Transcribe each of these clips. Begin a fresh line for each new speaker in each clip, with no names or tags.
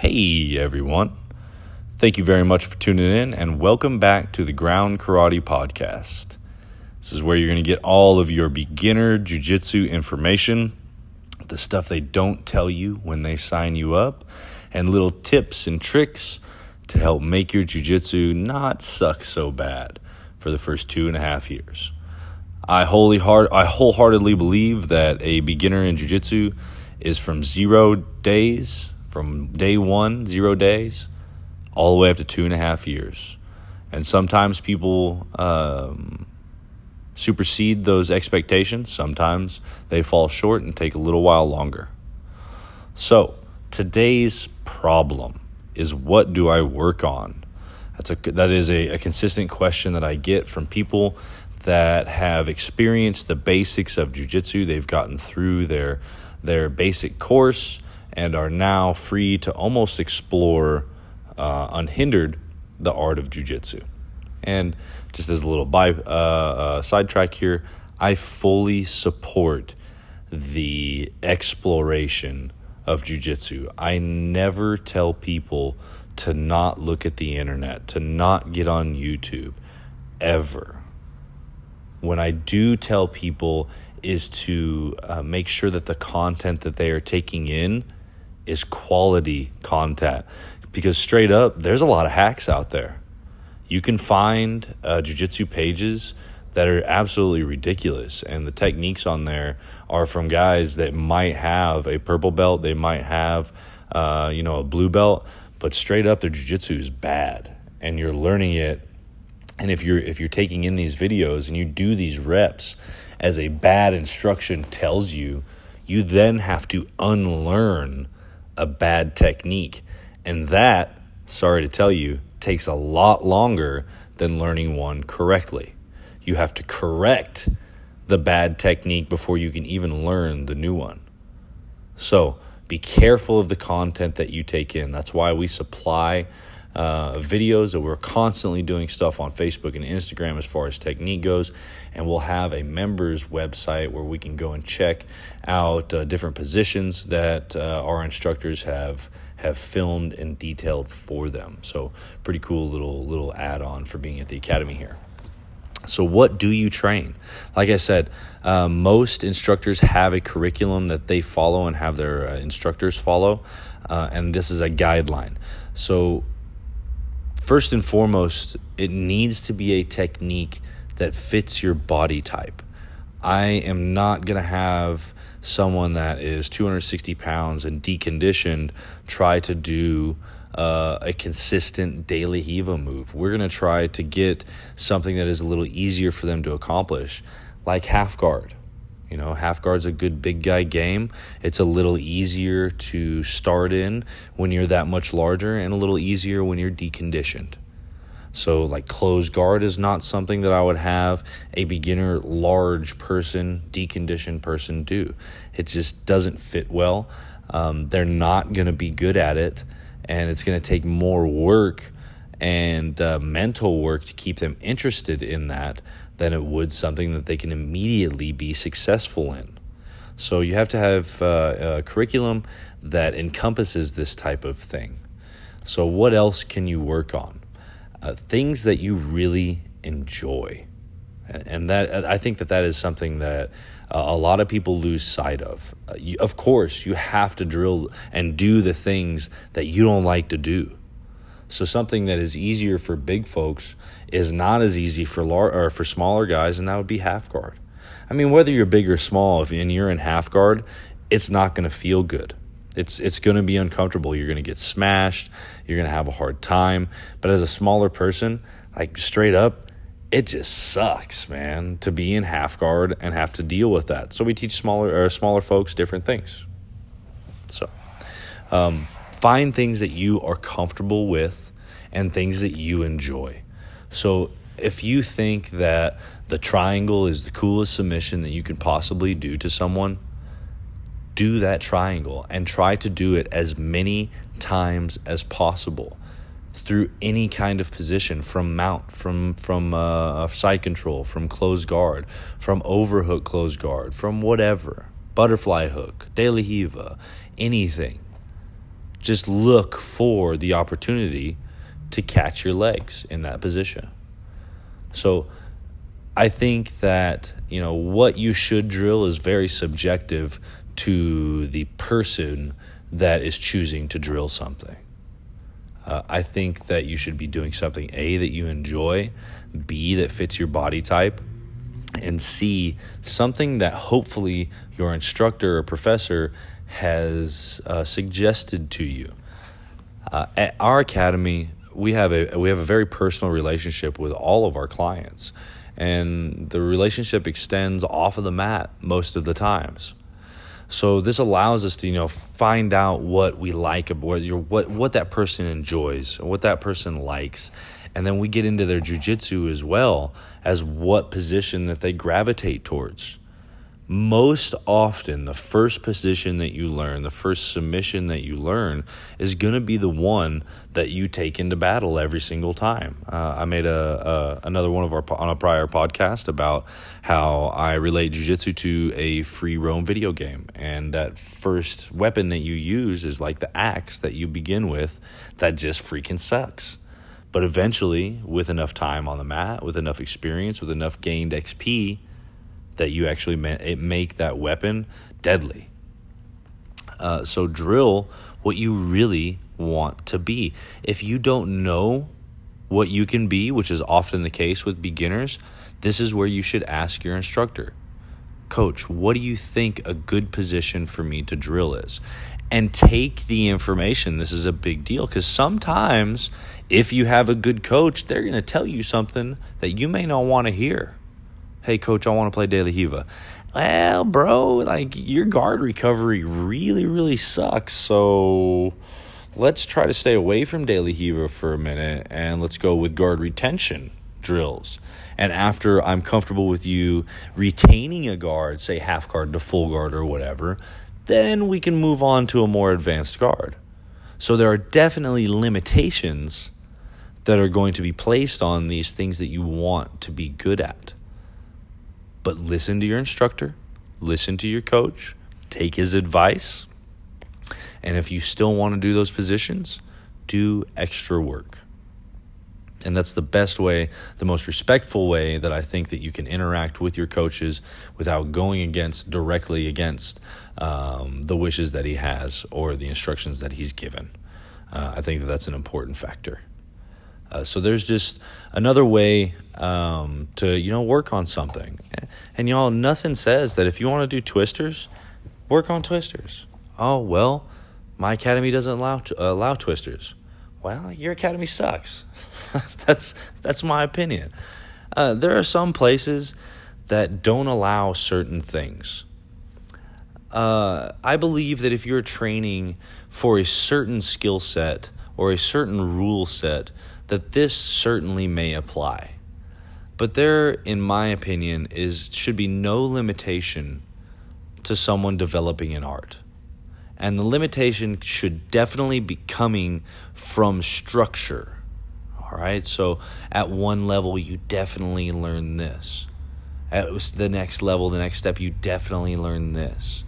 Hey everyone. Thank you very much for tuning in and welcome back to the Ground Karate Podcast. This is where you're going to get all of your beginner jiu-jitsu information, the stuff they don't tell you when they sign you up, and little tips and tricks to help make your jiu-jitsu not suck so bad for the first two and a half years. I wholly heart I wholeheartedly believe that a beginner in jiu-jitsu is from zero days from day one, zero days, all the way up to two and a half years. And sometimes people um, supersede those expectations. Sometimes they fall short and take a little while longer. So, today's problem is what do I work on? That's a, that is a, a consistent question that I get from people that have experienced the basics of jujitsu. They've gotten through their their basic course and are now free to almost explore uh, unhindered the art of jujitsu. And just as a little by, uh, uh, sidetrack here, I fully support the exploration of jujitsu. I never tell people to not look at the internet, to not get on YouTube, ever. When I do tell people is to uh, make sure that the content that they are taking in is quality content. Because straight up there's a lot of hacks out there. You can find uh, jiu-jitsu pages that are absolutely ridiculous. And the techniques on there are from guys that might have a purple belt they might have uh, you know a blue belt but straight up their jiu-jitsu is bad. And you're learning it. And if you're if you're taking in these videos and you do these reps as a bad instruction tells you you then have to unlearn a bad technique. And that, sorry to tell you, takes a lot longer than learning one correctly. You have to correct the bad technique before you can even learn the new one. So be careful of the content that you take in. That's why we supply uh, videos that we're constantly doing stuff on Facebook and Instagram as far as technique goes. And we'll have a members website where we can go and check out uh, different positions that uh, our instructors have have filmed and detailed for them. So pretty cool little little add on for being at the academy here. So, what do you train? Like I said, uh, most instructors have a curriculum that they follow and have their uh, instructors follow, uh, and this is a guideline. So, first and foremost, it needs to be a technique that fits your body type. I am not going to have someone that is 260 pounds and deconditioned try to do uh, a consistent De La move. We're going to try to get something that is a little easier for them to accomplish, like half guard. You know, half guard's a good big guy game. It's a little easier to start in when you're that much larger and a little easier when you're deconditioned. So, like closed guard is not something that I would have a beginner large person, deconditioned person do. It just doesn't fit well. Um, they're not going to be good at it, and it's going to take more work and uh, mental work to keep them interested in that than it would something that they can immediately be successful in. So you have to have uh, a curriculum that encompasses this type of thing. So, what else can you work on? Uh, things that you really enjoy. And that I think that that is something that uh, a lot of people lose sight of. Uh, of course, you have to drill and do the things that you don't like to do. So something that is easier for big folks is not as easy for lar- or for smaller guys, and that would be half guard. I mean, whether you're big or small, if and you're in half guard, it's not going to feel good. It's it's going to be uncomfortable. You're going to get smashed. You're going to have a hard time. But as a smaller person, like straight up, it just sucks, man, to be in half guard and have to deal with that. So we teach smaller or smaller folks different things. So. Um, Find things that you are comfortable with and things that you enjoy. So if you think that the triangle is the coolest submission that you can possibly do to someone, do that triangle and try to do it as many times as possible through any kind of position from mount from from uh, side control from closed guard from overhook closed guard from whatever butterfly hook De La Riva anything just look for the opportunity to catch your legs in that position. So I think that, you know, what you should drill is very subjective to the person that is choosing to drill something. Uh, I think that you should be doing something A, that you enjoy, B, that fits your body type, and C, something that hopefully your instructor or professor has uh, suggested to you. Uh, at our academy, we have a we have a very personal relationship with all of our clients, and the relationship extends off of the mat most of the times. So this allows us to you know find out what we like, what what what that person enjoys, what that person likes, and then we get into their jujitsu as well as what position that they gravitate towards most often the first position that you learn, the first submission that you learn, is going to be the one that you take into battle every single time. Uh, I made a, a, another one of our on a prior podcast about how I relate jujitsu to a free roam video game, and that first weapon that you use is like the axe that you begin with, that just freaking sucks. But eventually, with enough time on the mat, with enough experience, with enough gained XP that you actually make that weapon deadly. Uh, so drill what you really want to be. If you don't know what you can be, which is often the case with beginners, this is where you should ask your instructor. Coach, what do you think a good position for me to drill is? And take the information. This is a big deal because sometimes, if you have a good coach, they're going to tell you something that you may not want to hear hey coach i want to play de la riva well bro like your guard recovery really really sucks so let's try to stay away from de la riva for a minute and let's go with guard retention drills. And after i'm comfortable with you retaining a guard say half guard to full guard or whatever then we can move on to a more advanced guard. So there are definitely limitations that are going to be placed on these things that you want to be good at but listen to your instructor, listen to your coach, take his advice. And if you still want to do those positions, do extra work. And that's the best way, the most respectful way that I think that you can interact with your coaches without going against directly against um, the wishes that he has or the instructions that he's given. Uh, I think that that's an important factor. Uh, so there's just another way um, to you know work on something, and y'all nothing says that if you want to do twisters, work on twisters. Oh well, my academy doesn't allow uh, allow twisters. Well, your academy sucks. that's that's my opinion. Uh, there are some places that don't allow certain things. Uh, I believe that if you're training for a certain skill set or a certain rule set, that this certainly may apply. But there, in my opinion, is should be no limitation to someone developing an art. And the limitation should definitely be coming from structure. All right. So at one level, you definitely learn this. At the next level, the next step, you definitely learn this.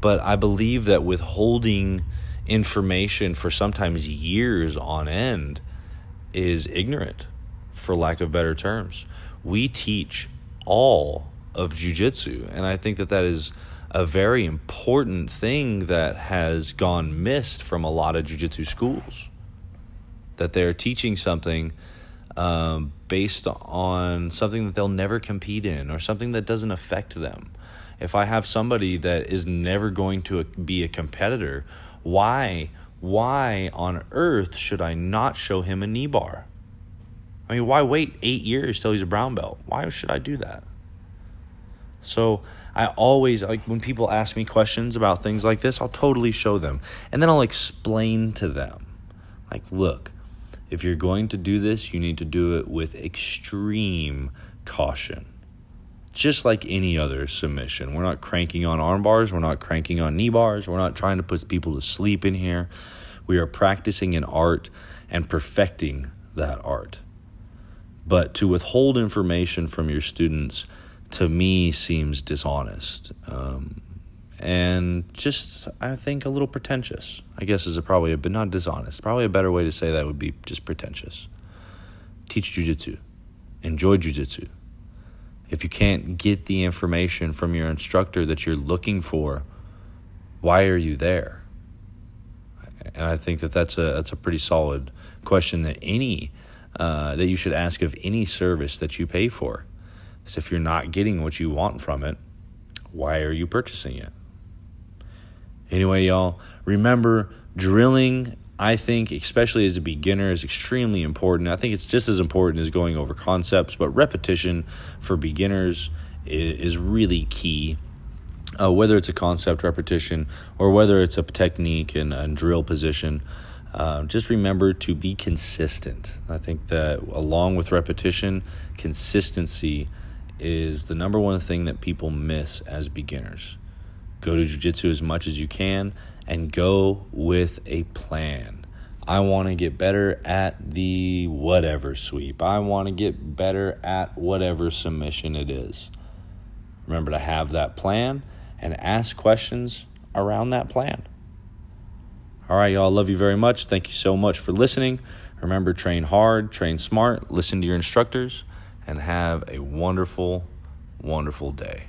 But I believe that withholding information for sometimes years on end is ignorant, for lack of better terms. We teach all of jujitsu, and I think that that is a very important thing that has gone missed from a lot of jujitsu schools. That they're teaching something um, based on something that they'll never compete in or something that doesn't affect them. If I have somebody that is never going to be a competitor, why why on earth should I not show him a knee bar? I mean, why wait eight years till he's a brown belt? Why should I do that? So I always like when people ask me questions about things like this, I'll totally show them. And then I'll explain to them. Like, look, if you're going to do this, you need to do it with extreme caution just like any other submission. We're not cranking on arm bars, we're not cranking on knee bars, we're not trying to put people to sleep in here. We are practicing an art and perfecting that art. But to withhold information from your students, to me, seems dishonest. Um, and just I think a little pretentious. I guess is a probably a but not dishonest. Probably a better way to say that would be just pretentious. Teach jujitsu. Enjoy jujitsu. If you can't get the information from your instructor that you're looking for, why are you there? And I think that that's a that's a pretty solid question that any uh, that you should ask of any service that you pay for. So if you're not getting what you want from it, why are you purchasing it? Anyway, y'all, remember drilling, I think, especially as a beginner, is extremely important. I think it's just as important as going over concepts, but repetition for beginners is, really key. Uh, whether it's a concept repetition or whether it's a technique and, and drill position, uh, just remember to be consistent. I think that along with repetition, consistency is the number one thing that people miss as beginners. Go to jujitsu as much as you can and go with a plan. I want to get better at the whatever sweep. I want to get better at whatever submission it is. Remember to have that plan and ask questions around that plan. All right, y'all. Love you very much. Thank you so much for listening. Remember, train hard, train smart, listen to your instructors, and have a wonderful, wonderful day.